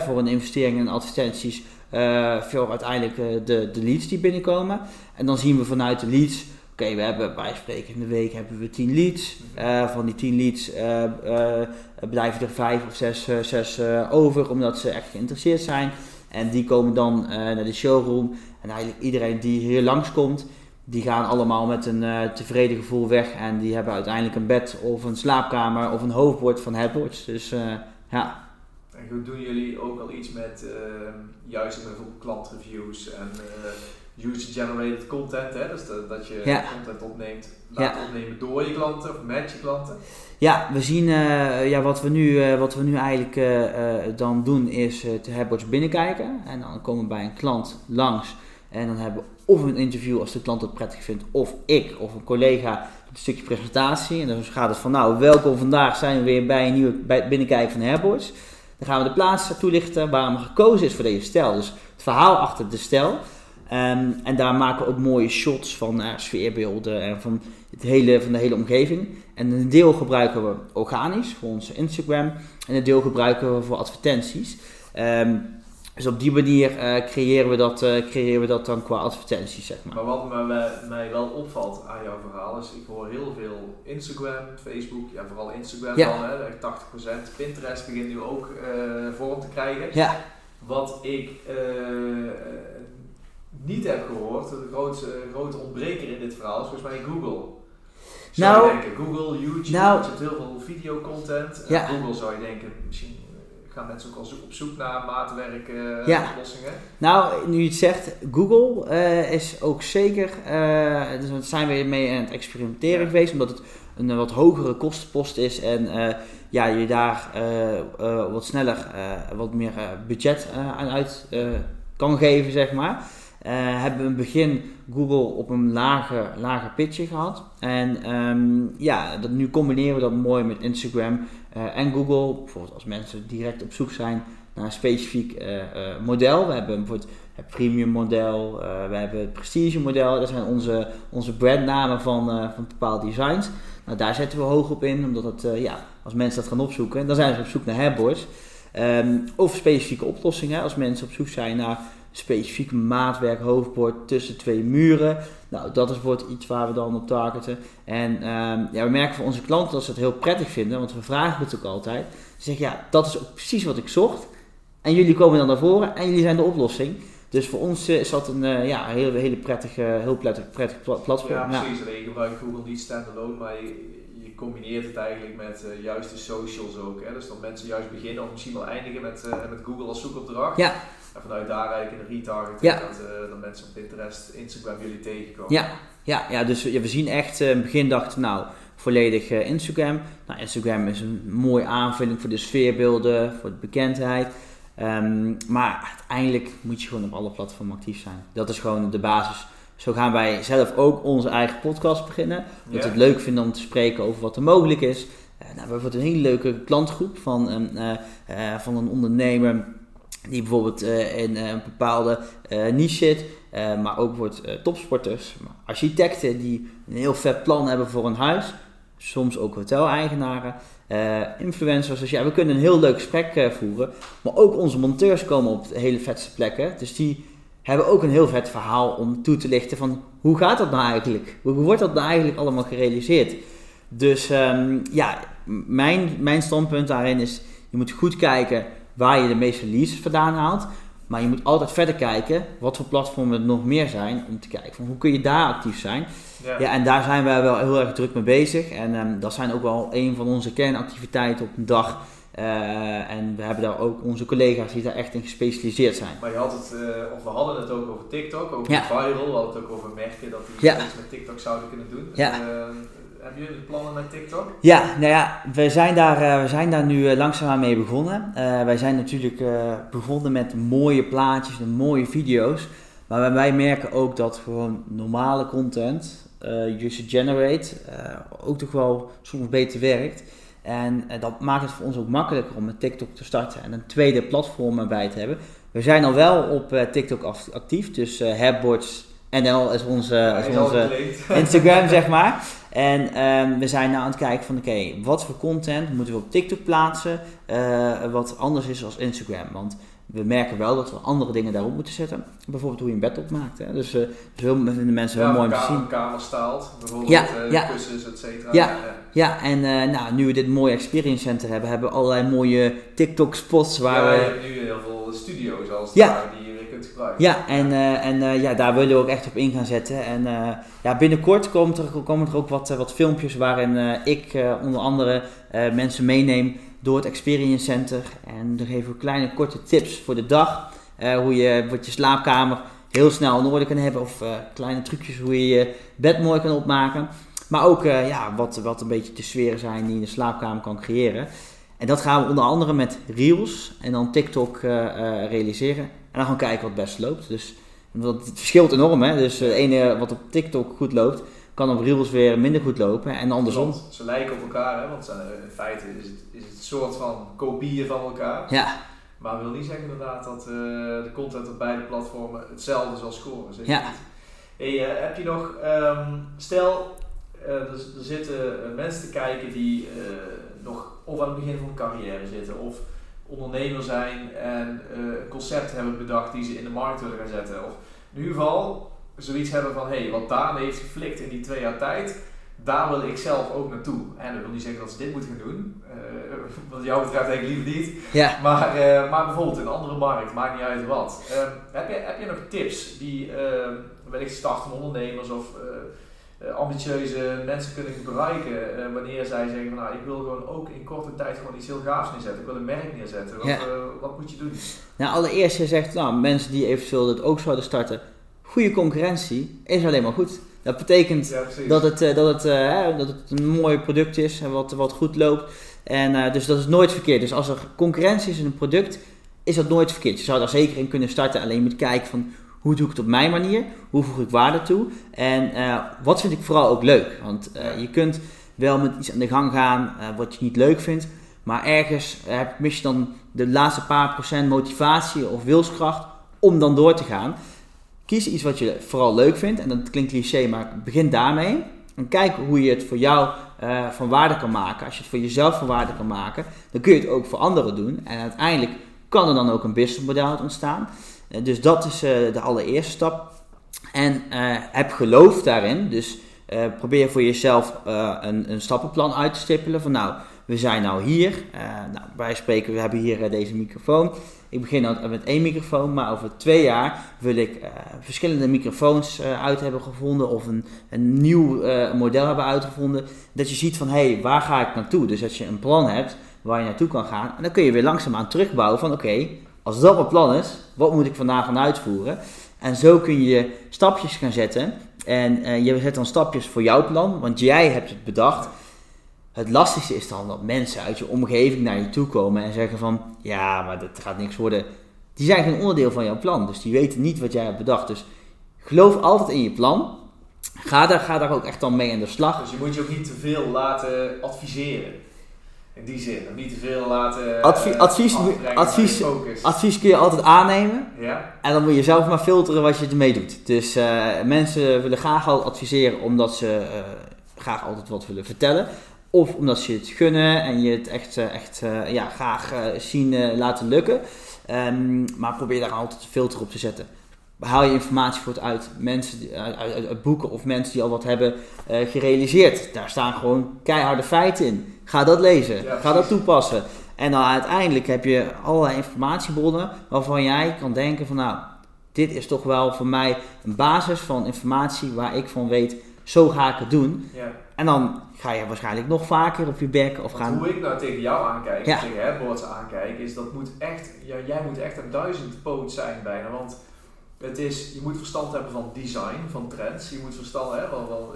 voor een investering in advertenties. voor uiteindelijk de, de leads die binnenkomen. En dan zien we vanuit de leads Oké, we hebben bij spreken in de week hebben we 10 leads. Uh, van die 10 leads uh, uh, blijven er 5 of 6, 6 over, omdat ze echt geïnteresseerd zijn. En die komen dan naar de showroom. En eigenlijk iedereen die hier langskomt, die gaan allemaal met een tevreden gevoel weg. En die hebben uiteindelijk een bed of een slaapkamer of een hoofdbord van Headboards. Dus ja. En doen jullie ook al iets met juist bijvoorbeeld klantreviews en user-generated content, hè? dus dat je content opneemt, laat opnemen door je klanten of met je klanten? Ja, we zien, uh, ja, wat, we nu, uh, wat we nu eigenlijk uh, dan doen is te HubWatch binnenkijken. En dan komen we bij een klant langs en dan hebben we of een interview als de klant het prettig vindt, of ik of een collega een stukje presentatie. En dan gaat het van, nou, welkom vandaag zijn we weer bij een nieuwe bij binnenkijken van HubWatch. Dan gaan we de plaats toelichten waarom er gekozen is voor deze stijl. Dus het verhaal achter de stijl. Um, en daar maken we ook mooie shots van uh, sfeerbeelden en van, het hele, van de hele omgeving. En een deel gebruiken we organisch voor onze Instagram en een deel gebruiken we voor advertenties. Um, dus op die manier uh, creëren, we dat, uh, creëren we dat dan qua advertenties, zeg maar. Maar wat me, mij wel opvalt aan jouw verhaal is, ik hoor heel veel Instagram, Facebook, ja vooral Instagram ja. dan, hè, 80%. Pinterest begint nu ook vorm te krijgen. Ja. Wat ik niet heb gehoord, de grootste, grote ontbreker in dit verhaal is volgens mij Google. Zou nou, je denken, Google, YouTube, nou, je hebt heel veel videocontent. Ja. Google zou je denken, misschien eh, gaan mensen ook al op zoek naar maatwerk uh, ja. oplossingen. Nou, nu je het zegt, Google uh, is ook zeker, uh, dus daar zijn we mee aan het experimenteren geweest, omdat het een wat hogere kostenpost is en ja, je daar wat sneller wat meer budget aan uit kan geven, zeg maar. Uh, hebben we in het begin Google op een lager, lager pitje gehad. En um, ja, dat, nu combineren we dat mooi met Instagram uh, en Google. Bijvoorbeeld als mensen direct op zoek zijn naar een specifiek uh, model. We hebben bijvoorbeeld het premium model, we hebben het prestige model. Dat zijn onze, onze brandnamen van, van bepaalde designs. Nou, daar zetten we hoog op in, omdat het, ja, als mensen dat gaan opzoeken, dan zijn ze op zoek naar headboards. Um, of specifieke oplossingen, als mensen op zoek zijn naar specifiek maatwerk hoofdbord tussen twee muren. Nou, dat is wordt iets waar we dan op targeten. En um, ja, we merken voor onze klanten dat ze het heel prettig vinden, want we vragen het ook altijd. Ze zeggen, ja, dat is ook precies wat ik zocht. En jullie komen dan naar voren en jullie zijn de oplossing. Dus voor ons is dat een uh, ja, hele, hele prettige, heel prettig, prettig platform. Ja, precies. Ja. Je gebruikt Google niet standalone, maar je, je combineert het eigenlijk met uh, juist de socials ook. Hè? Dus dat mensen juist beginnen of misschien wel eindigen met, uh, met Google als zoekopdracht. Ja. En vanuit daar eigenlijk een retarget ja. dat, uh, dat mensen op Pinterest, Instagram jullie tegenkomen. Ja, ja, ja dus ja, we zien echt, uh, in het begin dachten nou volledig uh, Instagram. Nou, Instagram is een mooie aanvulling voor de sfeerbeelden, voor de bekendheid. Um, maar uiteindelijk moet je gewoon op alle platformen actief zijn. Dat is gewoon de basis. Zo gaan wij zelf ook onze eigen podcast beginnen. Omdat we het leuk vinden om te spreken over wat er mogelijk is. Uh, nou, we hebben een hele leuke klantgroep van, uh, van een ondernemer die bijvoorbeeld uh, in uh, een bepaalde uh, niche zit, maar ook wordt topsporters, architecten die een heel vet plan hebben voor een huis, soms ook hoteleigenaren, influencers. Dus ja, we kunnen een heel leuk gesprek voeren, maar ook onze monteurs komen op hele vetste plekken, dus die hebben ook een heel vet verhaal om toe te lichten van hoe gaat dat nou eigenlijk? Hoe wordt dat nou eigenlijk allemaal gerealiseerd? Dus um, ja, mijn, mijn standpunt daarin is, je moet goed kijken waar je de meeste leads vandaan haalt. Maar je moet altijd verder kijken wat voor platformen er nog meer zijn om te kijken van hoe kun je daar actief zijn. Ja, ja en daar zijn wij wel heel erg druk mee bezig. En um, dat zijn ook wel een van onze kernactiviteiten op een dag. en we hebben daar ook onze collega's die daar echt in gespecialiseerd zijn. Maar je had het, of we hadden het ook over TikTok, over ja. viral. We hadden het ook over merken dat die iets met TikTok zouden kunnen doen. Ja. Hebben jullie plannen met TikTok? Ja, nou ja, we zijn daar, we zijn daar nu langzaamaan mee begonnen. wij zijn natuurlijk begonnen met mooie plaatjes en mooie video's. Maar wij merken ook dat gewoon normale content, uh, user generate, uh, ook toch wel soms beter werkt. En uh, dat maakt het voor ons ook makkelijker om met TikTok te starten en een tweede platform erbij te hebben. We zijn al wel op TikTok actief, dus uh, Habboards NL is onze, is onze Instagram, zeg maar. En um, we zijn nou aan het kijken van, oké, wat voor content moeten we op TikTok plaatsen, wat anders is als Instagram. Want we merken wel dat we andere dingen daarop moeten zetten. Bijvoorbeeld hoe je een bed opmaakt. Hè. Dus, uh, dus heel, vinden mensen heel mooi om te zien. Kamer staalt, bijvoorbeeld ja, uh, ja. kussens, et cetera. Ja, ja. en uh, nou, nu we dit mooie experience center hebben, hebben we allerlei mooie TikTok spots waar ja, we... je hebt nu heel veel studio's als ja. die kunt gebruiken. Ja, en, en ja, daar willen we ook echt op in gaan zetten. En ja, binnenkort komen er, komen er ook wat, wat filmpjes waarin ik onder andere mensen meeneem door het Experience Center. En daar geven we kleine korte tips voor de dag. Hoe je wat je slaapkamer heel snel in orde kan hebben. Of kleine trucjes hoe je je bed mooi kan opmaken. Maar ook ja, wat, wat een beetje de sferen zijn die je in de slaapkamer kan creëren. En dat gaan we onder andere met Reels en dan TikTok realiseren. Dan kijken wat het best loopt. Dus het verschilt enorm. Hè? Dus het ene wat op TikTok goed loopt, kan op Reels weer minder goed lopen en andersom. Ze lijken op elkaar, hè? want in feite is het, is het een soort van kopieën van elkaar. Ja. Maar dat wil niet zeggen inderdaad dat uh, de content op beide platformen hetzelfde zal scoren. Zeg ja. Hey, uh, heb je nog, um, stel uh, er, er, zitten mensen te kijken die nog of aan het begin van hun carrière zitten of ondernemer zijn en een concept hebben bedacht die ze in de markt willen gaan zetten. Of in ieder geval zoiets hebben van, hé, hey, wat Daan heeft geflikt in die twee jaar tijd, daar wil ik zelf ook naartoe. En dat wil niet zeggen dat ze dit moeten gaan doen, uh, wat jou betreft eigenlijk liever niet. Ja. Maar, uh, maar bijvoorbeeld in een andere markt, maakt niet uit wat. Uh, heb, je, heb je nog tips die uh, wellicht startende ondernemers of ambitieuze mensen kunnen bereiken wanneer zij zeggen van nou, ik wil gewoon ook in korte tijd gewoon iets heel gaafs neerzetten. Ik wil een merk neerzetten. Wat, ja. wat moet je doen? Nou, allereerst je zegt, nou, mensen die eventueel dit ook zouden starten, goede concurrentie is alleen maar goed. Dat betekent dat, het, eh, dat, het, uh, dat het een mooi product is en wat, wat goed loopt. En uh, dus dat is nooit verkeerd. Dus als er concurrentie is in een product, is dat nooit verkeerd. Je zou daar zeker in kunnen starten. Alleen moet kijken van hoe doe ik het op mijn manier? Hoe voeg ik waarde toe? En uh, wat vind ik vooral ook leuk? Want je kunt wel met iets aan de gang gaan wat je niet leuk vindt. Maar ergens mis je dan de laatste paar procent motivatie of wilskracht om dan door te gaan. Kies iets wat je vooral leuk vindt. En dat klinkt cliché, maar begin daarmee. En kijk hoe je het voor jou uh, van waarde kan maken. Als je het voor jezelf van waarde kan maken, dan kun je het ook voor anderen doen. En uiteindelijk kan er dan ook een businessmodel ontstaan. Uh, dus dat is uh, de allereerste stap. En heb geloof daarin. Dus probeer voor jezelf een, een, stappenplan uit te stippelen. Van nou, we zijn nou hier. nou, wij spreken, we hebben hier deze microfoon. Ik begin dan met één microfoon, maar over twee jaar wil ik verschillende microfoons uit hebben gevonden of een, een nieuw model hebben uitgevonden. Dat je ziet van hé, hey, waar ga ik naartoe? Dus dat je een plan hebt waar je naartoe kan gaan. En dan kun je weer langzaamaan terugbouwen van oké, als dat mijn plan is, wat moet ik vandaag gaan uitvoeren? En zo kun je stapjes gaan zetten. En je zet dan stapjes voor jouw plan, want jij hebt het bedacht. Het lastigste is dan dat mensen uit je omgeving naar je toe komen en zeggen van ja, maar dat gaat niks worden. Die zijn geen onderdeel van jouw plan, dus die weten niet wat jij hebt bedacht. Dus geloof altijd in je plan. Ga daar, ga daar ook echt dan mee aan de slag. Dus je moet je ook niet te veel laten adviseren. In die zin, niet te veel laten. Advie, uh, advies, advies, advies kun je altijd aannemen. Ja. En dan moet je zelf maar filteren wat je ermee doet. Dus uh, mensen willen graag al adviseren omdat ze uh, graag altijd wat willen vertellen. Of omdat ze het gunnen en je het echt, eh, echt eh, ja, graag eh, zien laten lukken. Um, maar probeer daar altijd een filter op te zetten. Haal je informatie voor het uit, mensen uit, uit, uit, boeken of mensen die al wat hebben gerealiseerd. Daar staan gewoon keiharde feiten in. Ga dat lezen, ga dat toepassen. En dan uiteindelijk heb je allerlei informatiebronnen waarvan jij kan denken van nou, dit is toch wel voor mij een basis van informatie waar ik van weet zo ga ik het doen. Ja. En dan ga je waarschijnlijk nog vaker op je bek of Want gaan... Hoe ik nou tegen jou aankijk, Ja. tegen headboards aankijk, is dat moet echt, ja, jij moet echt een duizend poot zijn bijna. Want het is, je moet verstand hebben van design, van trends. Je moet verstand hebben, want,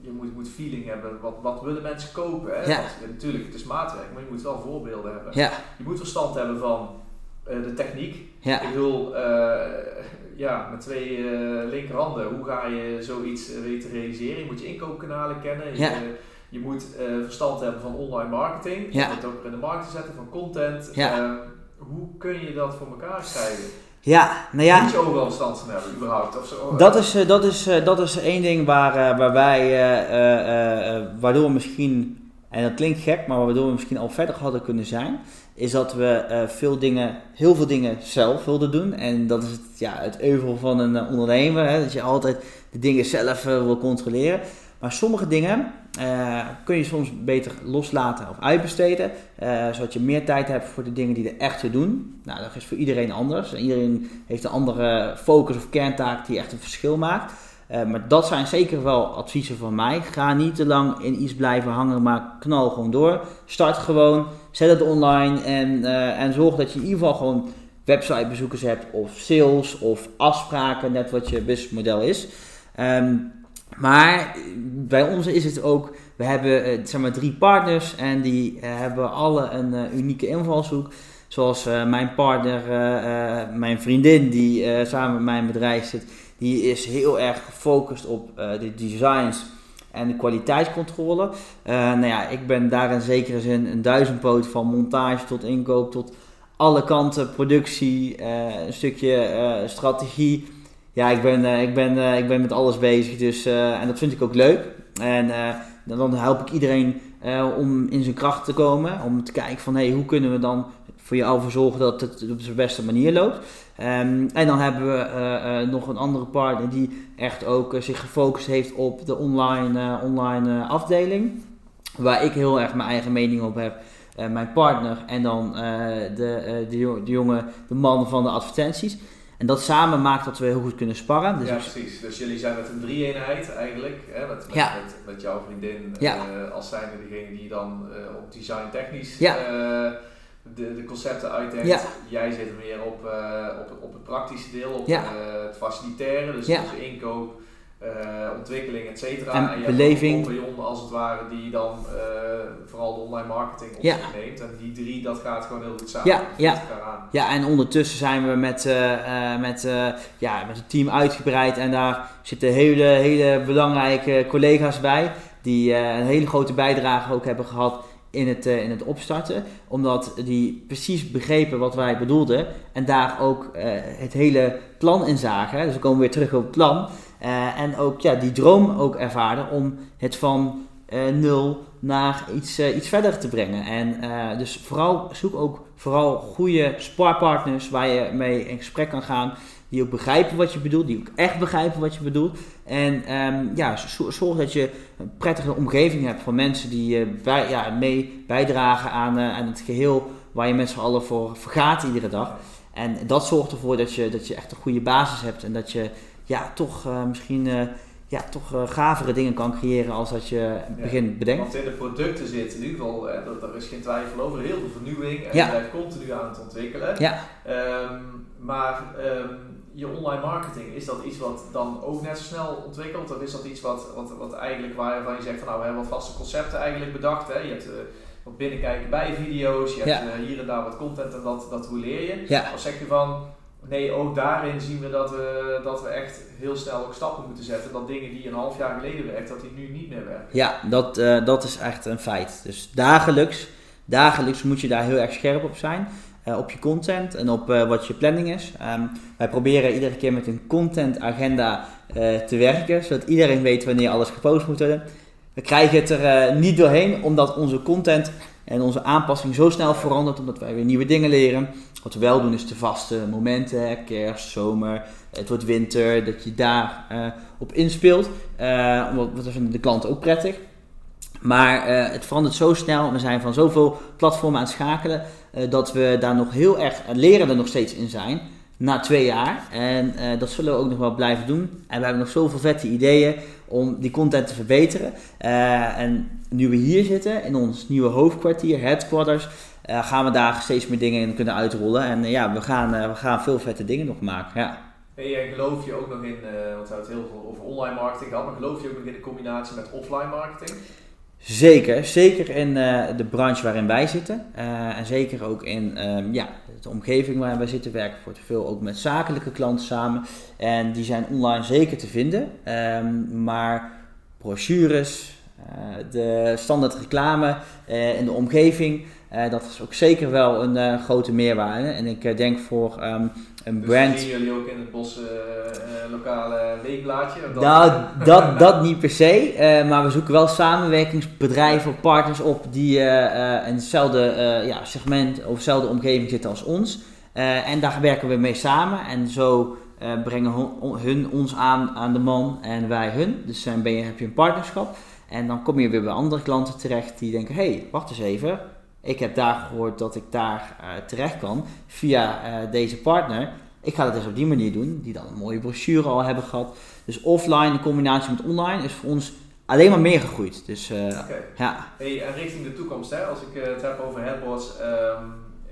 je moet, moet feeling hebben. Wat, wat willen mensen kopen? Hè? Ja. Natuurlijk, het is maatwerk, maar je moet wel voorbeelden hebben. Ja, Je moet verstand hebben van eh, de techniek. ja, Ik bedoel, eh, ja, met twee eh, linkerhanden, hoe ga je zoiets weten te realiseren? Je moet je inkoopkanalen kennen. Je, Ja. je moet verstand hebben van online marketing. Ja. Om het ook in de markt te zetten, van content. Hoe kun je dat voor elkaar krijgen? Ja, nou ja... Moet je overal verstand van hebben, überhaupt? Of zo? Dat is, eh, dat, is, eh, dat is één ding waar, eh, waar wij, waardoor we misschien, en dat klinkt gek, maar waardoor we misschien al verder hadden kunnen zijn, is dat we veel dingen, heel veel dingen zelf wilden doen. En dat is het, ja, het euvel van een ondernemer, hè, dat je altijd de dingen zelf wil controleren. Maar sommige dingen eh, kun je soms beter loslaten of uitbesteden, eh, zodat je meer tijd hebt voor de dingen die er echt toe doen. Nou, dat is voor iedereen anders. Iedereen heeft een andere focus of kerntaak die echt een verschil maakt. Eh, maar dat zijn zeker wel adviezen van mij. Ga niet te lang in iets blijven hangen, maar knal gewoon door. Start gewoon, zet het online en, en zorg dat je in ieder geval gewoon websitebezoekers hebt of sales of afspraken, net wat je businessmodel is. Ehm, maar bij ons is het ook, we hebben eh, zeg maar drie partners en die eh, hebben alle een eh, unieke invalshoek. Zoals mijn partner, mijn vriendin die samen met mijn bedrijf zit, die is heel erg gefocust op de designs en de kwaliteitscontrole. Nou ja, ik ben daar in zekere zin een duizendpoot van montage tot inkoop tot alle kanten, productie, een stukje strategie. Ja, ik ben, eh, ik, ben, eh, ik ben met alles bezig, dus, eh, en dat vind ik ook leuk. En dan help ik iedereen om in zijn kracht te komen, om te kijken van hey, hoe kunnen we dan voor jou ervoor zorgen dat het op de beste manier loopt. Ehm, en dan hebben we nog een andere partner die echt ook zich gefocust heeft op de online, online afdeling. Waar ik heel erg mijn eigen mening op heb. Mijn partner en dan de, de, de jongen, de man van de advertenties. En dat samen maakt dat we heel goed kunnen sparren. Dus ja, precies. Dus jullie zijn met een drie-eenheid eigenlijk. Hè? Met, met, Ja. met, met jouw vriendin Ja. eh, als zijnde degene die dan eh, op design technisch Ja. eh, de, de concepten uitdenkt. Ja. Jij zit meer op, op, het- op het praktische deel, op het facilitaire, dus, dus inkoop, eh, ontwikkeling, et cetera. En je hebt beleving. een als het ware die dan eh, vooral de online marketing op Ja. zich neemt. En die drie, dat gaat gewoon heel goed samen. Ja, ja. vult elkaar aan. Ja, en ondertussen zijn we met, eh, met, ja, met het team uitgebreid en daar zitten hele, hele belangrijke collega's bij die een hele grote bijdrage ook hebben gehad in het, in het opstarten. Omdat die precies begrepen wat wij bedoelden en daar ook het hele plan in zagen. Dus we komen weer terug op het plan. Eh, en ook ja, die droom ook ervaren om het van eh, nul naar iets, eh, iets verder te brengen. En dus vooral zoek ook vooral goede sparpartners waar je mee in gesprek kan gaan. Die ook begrijpen wat je bedoelt, die ook echt begrijpen wat je bedoelt. En ehm, ja, zo- zorg dat je een prettige omgeving hebt van mensen die eh, bij, ja, mee bijdragen aan, aan het geheel waar je met z'n allen voor vergaat iedere dag. En dat zorgt ervoor dat je, dat je echt een goede basis hebt en dat je ja, toch eh, misschien eh, ja, toch eh, gavere dingen kan creëren als dat je begint bedenkt. Want in de producten zit in ieder geval, hè, dat, daar is geen twijfel over, heel veel vernieuwing en Ja. je blijft continu aan het ontwikkelen. Ja. Ehm, maar ehm, je online marketing, is dat iets wat dan ook net zo snel ontwikkelt? Of is dat iets wat, wat, wat eigenlijk waarvan je zegt van nou we hebben wat vaste concepten eigenlijk bedacht. Hè? Je hebt wat binnenkijken bij video's, je hebt hier en daar wat content en dat, dat hoe leer je. Ja. Of zeg je van nee, ook daarin zien we dat, we dat we echt heel snel ook stappen moeten zetten. Dat dingen die een half jaar geleden werkt, dat die nu niet meer werken. Ja, dat, eh, dat is echt een feit. Dus dagelijks, dagelijks moet je daar heel erg scherp op zijn. eh, op je content en op eh, wat je planning is. Ehm, wij proberen iedere keer met een content agenda eh, te werken, zodat iedereen weet wanneer alles gepost moet worden. We krijgen het er niet doorheen, omdat onze content en onze aanpassing zo snel verandert, omdat wij weer nieuwe dingen leren. Wat we wel doen is de vaste momenten, kerst, zomer, het wordt winter, dat je daar eh, op inspeelt. Eh, omdat dat vinden de klanten ook prettig. Maar eh, het verandert zo snel we zijn van zoveel platformen aan het schakelen, eh, dat we daar nog heel erg, en leren er nog steeds in zijn. Na twee jaar. En eh, dat zullen we ook nog wel blijven doen. En we hebben nog zoveel vette ideeën om die content te verbeteren. Eh, en nu we hier zitten, in ons nieuwe hoofdkwartier, headquarters, uh, gaan we daar steeds meer dingen in kunnen uitrollen. En ja, we gaan, we gaan veel vette dingen nog maken. Ja. En geloof je ook nog in, want we hebben het heel veel over online marketing gehad, maar geloof je ook nog in de combinatie met offline marketing? Zeker, zeker in uh, de branche waarin wij zitten. Uh, en zeker ook in um, ja, de omgeving waarin wij zitten. Werken voor te veel ook met zakelijke klanten samen. En die zijn online zeker te vinden. Um, maar brochures, uh, de standaard reclame in de omgeving. dat is ook zeker wel een grote meerwaarde. En ik denk voor um, een dus brand. zien jullie ook in het bos uh, lokale weekblaadje? Dat nou, dat, dat niet per se. Uh, maar we zoeken wel samenwerkingsbedrijven of partners op die uh, in hetzelfde ja, segment of dezelfde omgeving zitten als ons. en daar werken we mee samen. En zo brengen hun, hun, ons aan aan de man en wij hun. Dus dan ben je, heb je een partnerschap. En dan kom je weer bij andere klanten terecht die denken: hé, hey, wacht eens even ik heb daar gehoord dat ik daar uh, terecht kan via uh, deze partner. Ik ga dat dus op die manier doen, die dan een mooie brochure al hebben gehad. Dus offline in combinatie met online is voor ons alleen maar meer gegroeid. Dus, uh, okay. ja. Hey, en richting de toekomst, hè? als ik het heb over headboards um,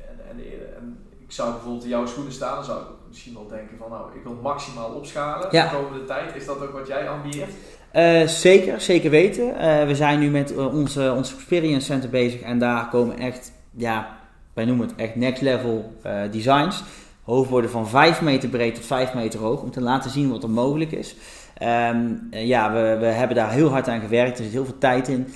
en, en, en, ik zou bijvoorbeeld in jouw schoenen staan, dan zou ik misschien wel denken van nou, ik wil maximaal opschalen ja. de komende tijd. Is dat ook wat jij ambieert? Uh, zeker, zeker weten. Uh, we zijn nu met uh, onze, onze Experience Center bezig en daar komen echt, ja, wij noemen het echt next level designs. Hoofdborden van 5 meter breed tot 5 meter hoog, om te laten zien wat er mogelijk is. Um, ja, we, we hebben daar heel hard aan gewerkt, er zit heel veel tijd in,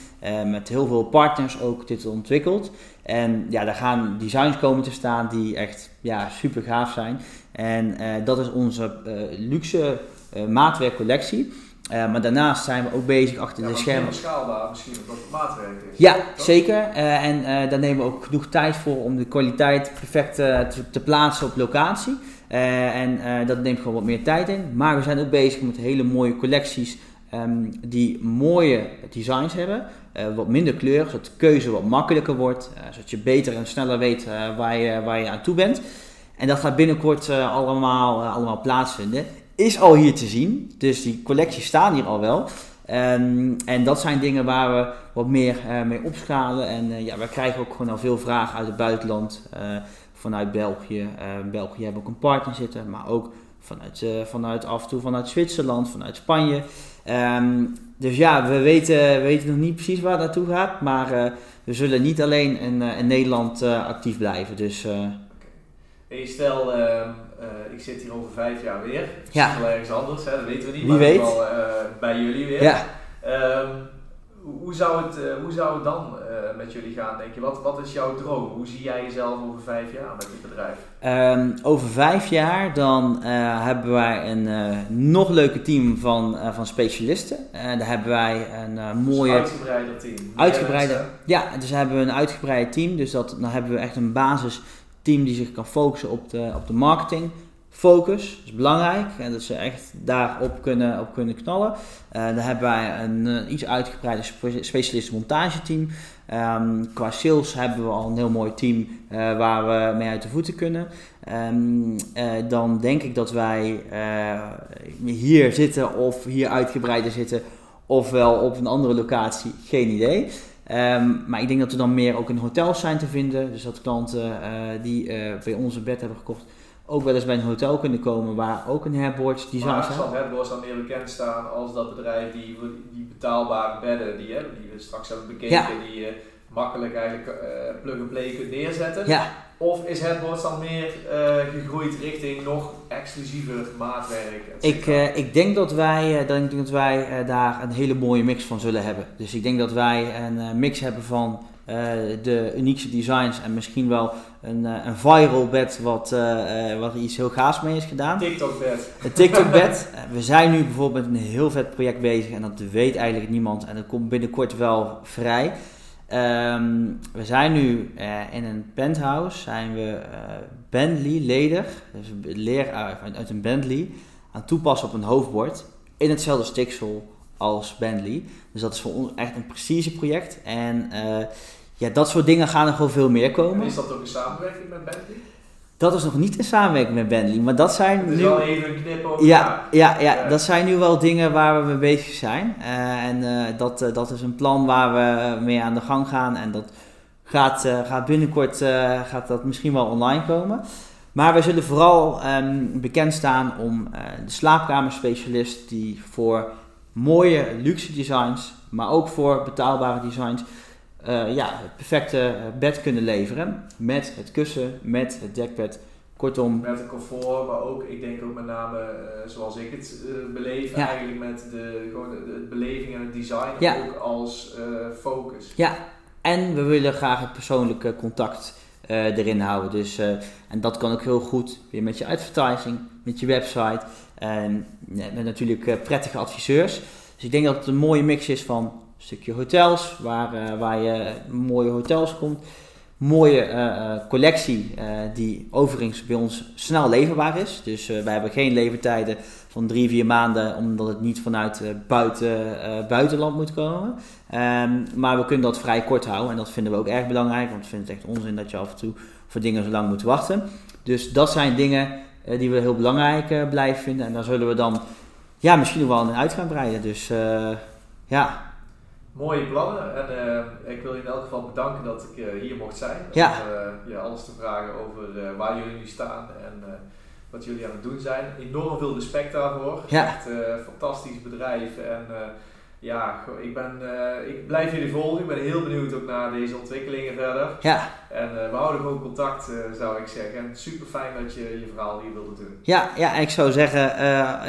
met heel veel partners ook dit ontwikkeld. En ja, daar gaan designs komen te staan die echt ja, super gaaf zijn. En dat is onze luxe maatwerkcollectie. Uh, maar daarnaast zijn we ook bezig achter ja, de schermen. schaalbaar misschien wat maatwerk is. Ja, toch? zeker. Uh, en uh, daar nemen we ook genoeg tijd voor om de kwaliteit perfect te, te, plaatsen op locatie. en dat neemt gewoon wat meer tijd in. Maar we zijn ook bezig met hele mooie collecties um, die mooie designs hebben. wat minder kleur, zodat de keuze wat makkelijker wordt. zodat je beter en sneller weet waar, je, waar je aan toe bent. En dat gaat binnenkort allemaal, allemaal plaatsvinden is al hier te zien. Dus die collecties staan hier al wel. Um, en dat zijn dingen waar we wat meer uh, mee opschalen. En uh, ja, we krijgen ook gewoon al veel vragen uit het buitenland. Uh, vanuit België. België hebben ook een partner zitten. Maar ook vanuit, vanuit af en toe vanuit Zwitserland, vanuit Spanje. Um, dus ja, we weten, we weten nog niet precies waar het naartoe gaat. Maar we zullen niet alleen in, in Nederland actief blijven. Dus, hey, stel ehm, uh, ik zit hier over vijf jaar weer. Ja. Wel ergens anders, hè? dat weten we niet. Wie maar weet. Wel, uh, bij jullie weer. Ja. Um, hoe, zou het, uh, hoe zou het dan met jullie gaan, denk je? Wat, wat is jouw droom? Hoe zie jij jezelf over vijf jaar met dit bedrijf? Um, over vijf jaar dan hebben wij een nog leuker team van, van specialisten. daar hebben wij een mooie... Dus uitgebreider team. Uitgebreider, ja. Dus hebben we een uitgebreid team. Dus dat, dan hebben we echt een basis team die zich kan focussen op de, op de marketing. Focus is belangrijk en dat ze echt daarop kunnen, op kunnen knallen. Uh, dan hebben wij een, iets uitgebreider specialist montageteam. Um, qua sales hebben we al een heel mooi team uh, waar we mee uit de voeten kunnen. Um, uh, dan denk ik dat wij hier zitten of hier uitgebreider zitten, ofwel op een andere locatie, geen idee. Um, maar ik denk dat we dan meer ook in hotels zijn te vinden. Dus dat klanten uh, die uh, bij ons een bed hebben gekocht, ook wel eens bij een hotel kunnen komen waar ook een headboard design maar zijn. Maar zal dan meer bekend staan als dat bedrijf die, die betaalbare bedden die, hè, die we straks hebben bekeken, ja. die je makkelijk eigenlijk uh, plug-and-play kunt neerzetten? Ja. Of is Headboards dan meer uh, gegroeid richting nog exclusiever maatwerk? Ik, uh, ik denk dat wij, denk dat wij daar een hele mooie mix van zullen hebben. Dus ik denk dat wij een mix hebben van de uniekste designs en misschien wel een, een viral bed wat, wat iets heel gaafs mee is gedaan. TikTok bed. Een TikTok bed. we zijn nu bijvoorbeeld met een heel vet project bezig en dat weet eigenlijk niemand en dat komt binnenkort wel vrij. Um, we zijn nu uh, in een penthouse, zijn we uh, Bentley leder, dus leer uit, uit een Bentley, aan toepassen op een hoofdbord in hetzelfde stiksel als Bentley. Dus dat is voor ons echt een precieze project. En ja, dat soort dingen gaan er gewoon veel meer komen. En is dat ook een samenwerking met Bentley? Dat is nog niet in samenwerking met Bentley, maar dat zijn nu... wel even een knip over Ja, ja, ja, Ja. dat zijn nu wel dingen waar we mee bezig zijn. Eh, en eh, dat, eh, dat is een plan waar we mee aan de gang gaan. En dat gaat, gaat binnenkort gaat dat misschien wel online komen. Maar we zullen vooral ehm, bekend staan om de slaapkamerspecialist die voor mooie luxe designs, maar ook voor betaalbare designs, eh, ja, het perfecte eh, bed kunnen leveren. Met het kussen, met het dekbed. Kortom, Met het comfort, maar ook, ik denk ook met name eh, zoals ik het eh, beleef, Ja. eigenlijk met de, gewoon de, de beleving en het design Ja. ook als focus. Ja, en we willen graag het persoonlijke contact erin houden. Dus, en dat kan ook heel goed weer met je advertising, met je website. En met natuurlijk prettige adviseurs. Dus ik denk dat het een mooie mix is van stukje hotels, waar, eh, waar je mooie hotels komt. Mooie eh, eh, collectie die overigens bij ons snel leverbaar is. Dus wij hebben geen levertijden van drie, vier maanden, omdat het niet vanuit buiten, buitenland moet komen. Ehm, maar we kunnen dat vrij kort houden en dat vinden we ook erg belangrijk, want we vinden het echt onzin dat je af en toe voor dingen zo lang moet wachten. Dus dat zijn dingen die we heel belangrijk blijven vinden en daar zullen we dan ja, misschien nog wel in uit gaan breiden. Dus ja, Mooie plannen en eh, ik wil je in elk geval bedanken dat ik eh, hier mocht zijn. Ja. Om eh, je alles te vragen over waar jullie nu staan en wat jullie aan het doen zijn. Enorm veel respect daarvoor. Ja. Echt fantastisch bedrijf en ja, ik, ben, ik blijf jullie volgen. Ik ben heel benieuwd ook naar deze ontwikkelingen verder. ja, En we houden gewoon contact, zou ik zeggen. En super fijn dat je je verhaal hier wilde doen. ja, ja, ik zou zeggen,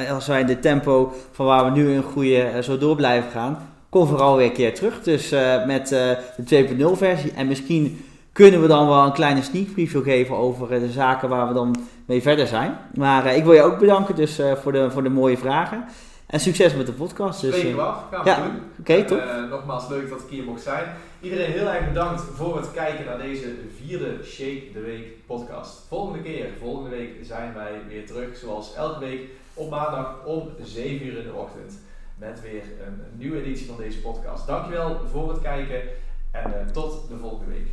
als wij de tempo van waar we nu in groeien zo door blijven gaan, kom vooral weer een keer terug. Dus eh, met eh, de 2.0 versie en misschien kunnen we dan wel een kleine sneak preview geven over eh, de zaken waar we dan mee verder zijn. Maar ik wil je ook bedanken dus voor, de, voor de mooie vragen. En succes met de podcast. Dus, Spreken we af, gaan we ja, doen. Oké, nogmaals leuk dat ik hier mocht zijn. Iedereen heel erg bedankt voor het kijken naar deze vierde Shake the Week podcast. Volgende keer, volgende week zijn wij weer terug zoals elke week op maandag om 7 uur in de ochtend. Met weer een, nieuwe editie van deze podcast. Dankjewel voor het kijken en eh, tot de volgende week.